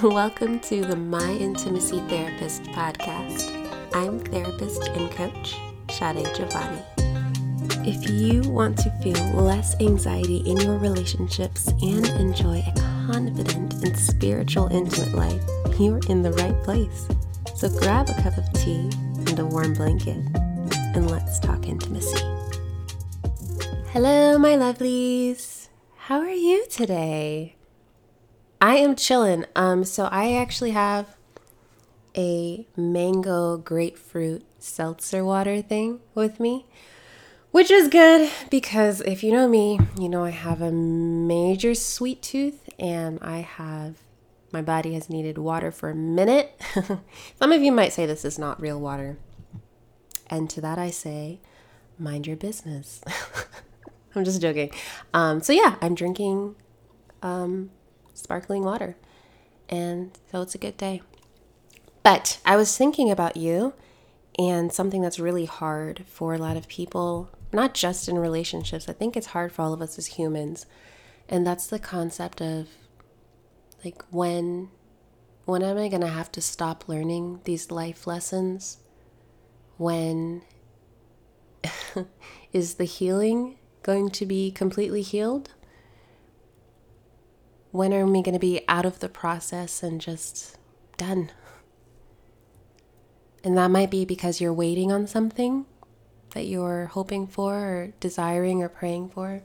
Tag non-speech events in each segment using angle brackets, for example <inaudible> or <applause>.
<laughs> Welcome to the My Intimacy Therapist podcast. I'm therapist and coach Sade Giovanni. If you want to feel less anxiety in your relationships and enjoy a confident and spiritual, intimate life, you're in the right place. So grab a cup of tea and a warm blanket, and let's talk intimacy. Hello, my lovelies. How are you today? I am chilling. Um, so I actually have a mango grapefruit seltzer water thing with me, which is good because if you know me, you know I have a major sweet tooth and I have my body has needed water for a minute. <laughs> Some of you might say this is not real water. And to that I say, mind your business. <laughs> I'm just joking. Um, so yeah, I'm drinking um, sparkling water. And so it's a good day. But I was thinking about you and something that's really hard for a lot of people, not just in relationships. I think it's hard for all of us as humans. And that's the concept of like when when am I going to have to stop learning these life lessons? When <laughs> is the healing going to be completely healed? When are we going to be out of the process and just done? And that might be because you're waiting on something that you're hoping for or desiring or praying for.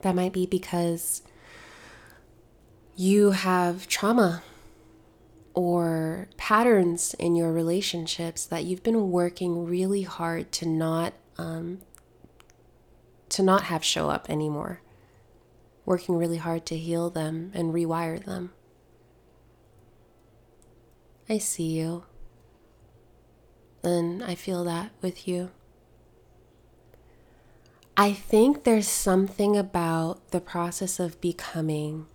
That might be because you have trauma or patterns in your relationships that you've been working really hard to not um, to not have show up anymore working really hard to heal them and rewire them. I see you. And I feel that with you. I think there's something about the process of becoming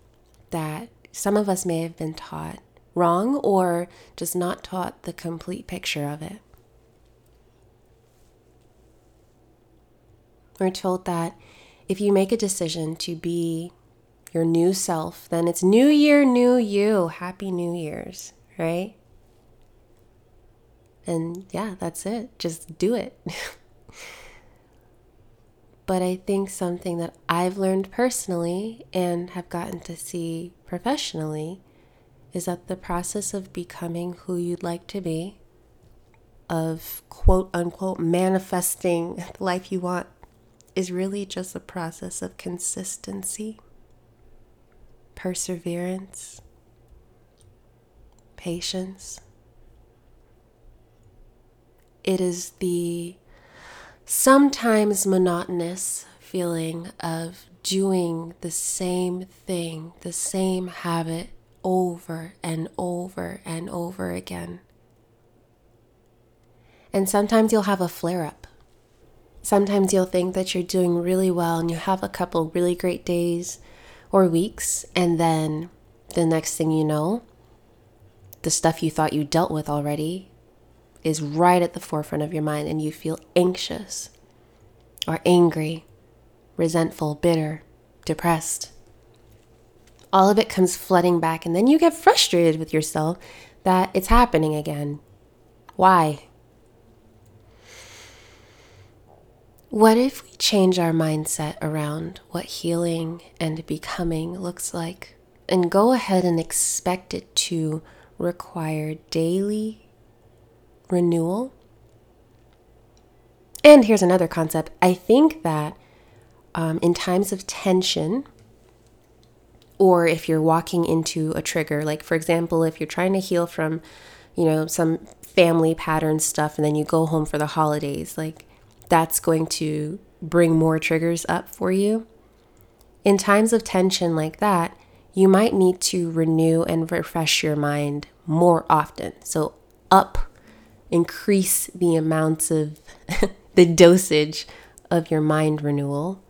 that some of us may have been taught wrong or just not taught the complete picture of it. We're told that if you make a decision to be your new self, then it's new year, new you. Happy New Year's, right? And yeah, that's it. Just do it. <laughs> but I think something that I've learned personally and have gotten to see professionally is that the process of becoming who you'd like to be, of quote unquote manifesting <laughs> the life you want, is really just a process of consistency, perseverance, patience. It is the sometimes monotonous feeling of doing the same thing, the same habit over and over and over again. And sometimes you'll have a flare up. Sometimes you'll think that you're doing really well and you have a couple really great days or weeks, and then the next thing you know, the stuff you thought you dealt with already is right at the forefront of your mind, and you feel anxious or angry, resentful, bitter, depressed. All of it comes flooding back, and then you get frustrated with yourself that it's happening again. Why? What if we change our mindset around what healing and becoming looks like and go ahead and expect it to require daily renewal? And here's another concept I think that um, in times of tension, or if you're walking into a trigger, like for example, if you're trying to heal from, you know, some family pattern stuff and then you go home for the holidays, like that's going to bring more triggers up for you. In times of tension like that, you might need to renew and refresh your mind more often. So, up, increase the amounts of <laughs> the dosage of your mind renewal.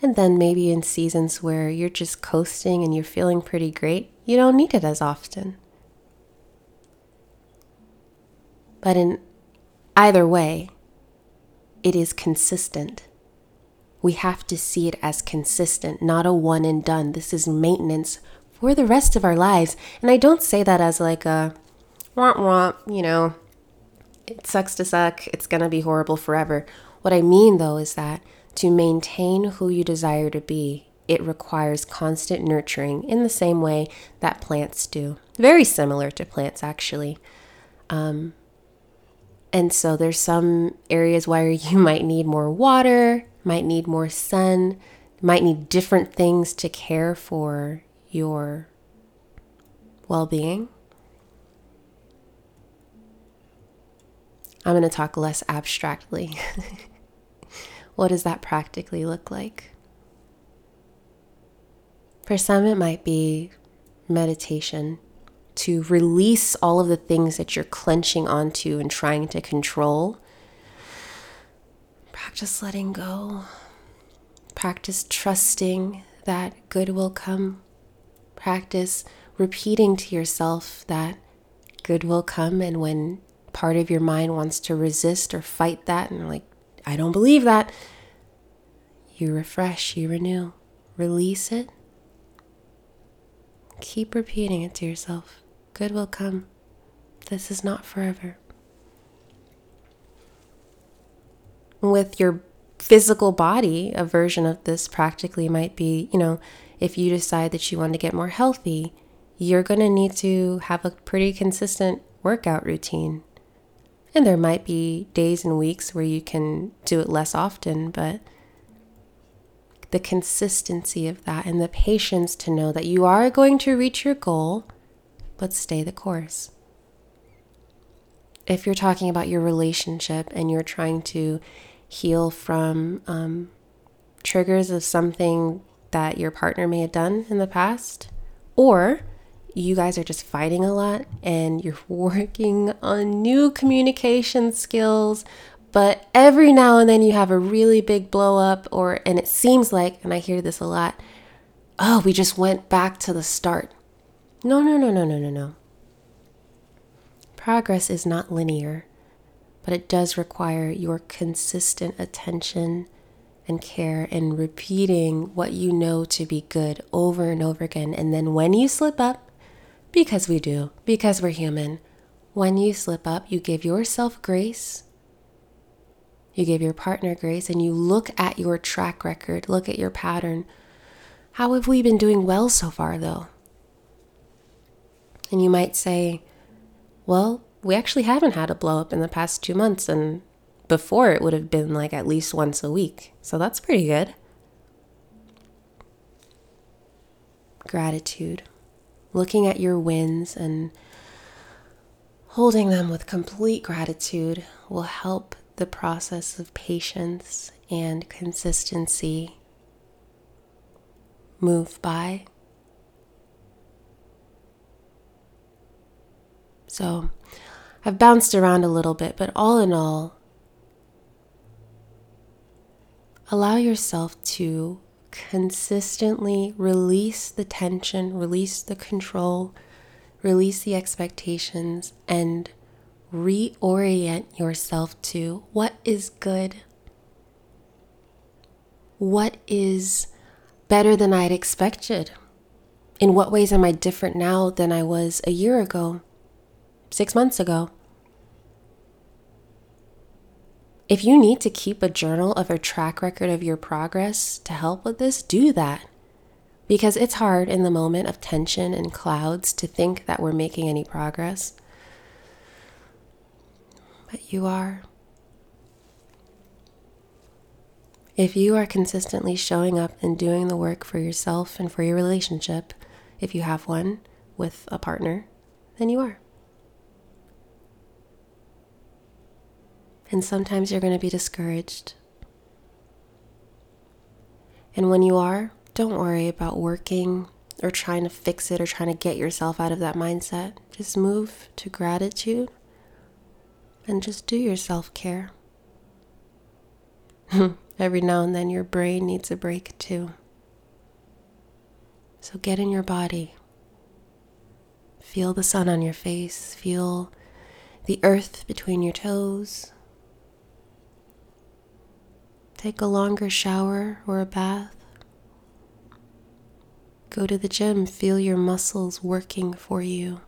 And then maybe in seasons where you're just coasting and you're feeling pretty great, you don't need it as often. But in either way, it is consistent. we have to see it as consistent, not a one and done. This is maintenance for the rest of our lives. And I don't say that as like a womp womp, you know, it sucks to suck, it's gonna be horrible forever. What I mean though is that to maintain who you desire to be, it requires constant nurturing in the same way that plants do. Very similar to plants, actually. Um, and so there's some areas where <laughs> you might need more water, might need more sun, might need different things to care for your well being. I'm going to talk less abstractly. <laughs> what does that practically look like? For some, it might be meditation to release all of the things that you're clenching onto and trying to control. Practice letting go. Practice trusting that good will come. Practice repeating to yourself that good will come. And when part of your mind wants to resist or fight that, and like, I don't believe that, you refresh, you renew, release it. Keep repeating it to yourself. Good will come. This is not forever. With your physical body, a version of this practically might be, you know, if you decide that you want to get more healthy, you're going to need to have a pretty consistent workout routine. And there might be days and weeks where you can do it less often, but the consistency of that and the patience to know that you are going to reach your goal but stay the course. If you're talking about your relationship and you're trying to heal from um, triggers of something that your partner may have done in the past, or you guys are just fighting a lot and you're <laughs> working on new communication skills, but every now and then you have a really big blow up, or and it seems like, and I hear this a lot, oh, we just went back to the start. No, no, no, no, no, no, no. Progress is not linear, but it does require your consistent attention and care and repeating what you know to be good over and over again. And then when you slip up, because we do, because we're human, when you slip up, you give yourself grace, you give your partner grace, and you look at your track record, look at your pattern. How have we been doing well so far, though? And you might say, well, we actually haven't had a blow up in the past two months, and before it would have been like at least once a week. So that's pretty good. Gratitude. Looking at your wins and holding them with complete gratitude will help the process of patience and consistency move by So I've bounced around a little bit, but all in all, allow yourself to consistently release the tension, release the control, release the expectations, and reorient yourself to what is good, what is better than I'd expected. In what ways am I different now than I was a year ago? Six months ago. If you need to keep a journal of a track record of your progress to help with this, do that. Because it's hard in the moment of tension and clouds to think that we're making any progress. But you are. If you are consistently showing up and doing the work for yourself and for your relationship, if you have one with a partner, then you are. And sometimes you're going to be discouraged. And when you are, don't worry about working or trying to fix it or trying to get yourself out of that mindset. Just move to gratitude and just do your self care. <laughs> Every now and then, your brain needs a break too. So get in your body. Feel the sun on your face. Feel the earth between your toes. Take a longer shower or a bath. Go to the gym, feel your muscles working for you.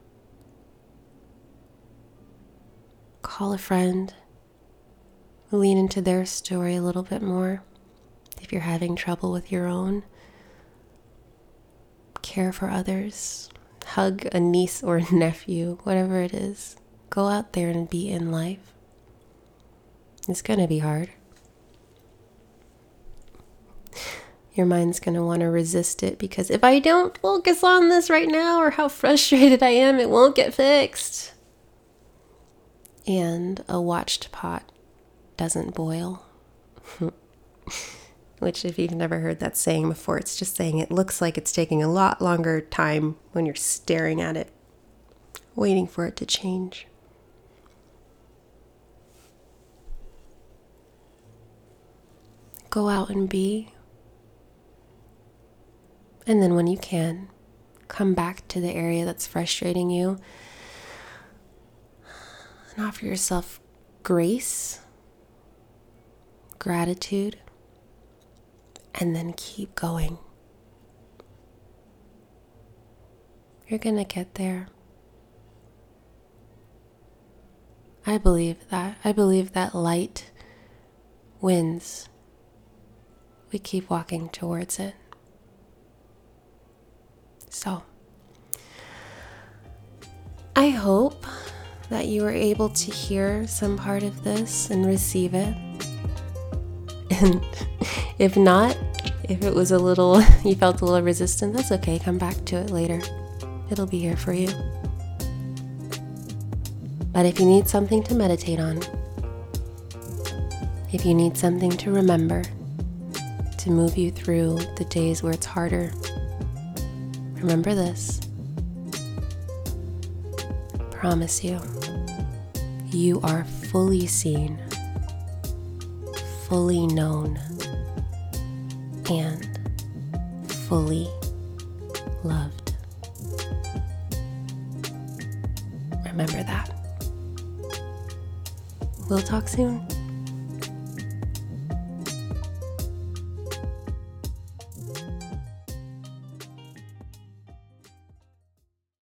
Call a friend, lean into their story a little bit more. If you're having trouble with your own, care for others, hug a niece or a <laughs> nephew, whatever it is. Go out there and be in life. It's going to be hard. Your mind's going to want to resist it because if I don't focus on this right now or how <laughs> frustrated I am, it won't get fixed. And a watched pot doesn't boil. <laughs> Which, if you've never heard that saying before, it's just saying it looks like it's taking a lot longer time when you're staring at it, waiting for it to change. Go out and be. And then, when you can, come back to the area that's frustrating you and offer yourself grace, gratitude, and then keep going. You're going to get there. I believe that. I believe that light wins. We keep walking towards it. So, I hope that you were able to hear some part of this and receive it. And <laughs> if not, if it was a little, <laughs> you felt a little resistant, that's okay. Come back to it later. It'll be here for you. But if you need something to meditate on, if you need something to remember to move you through the days where it's harder, remember this. Promise you, you are fully seen, fully known and fully loved. Remember that. We'll talk soon.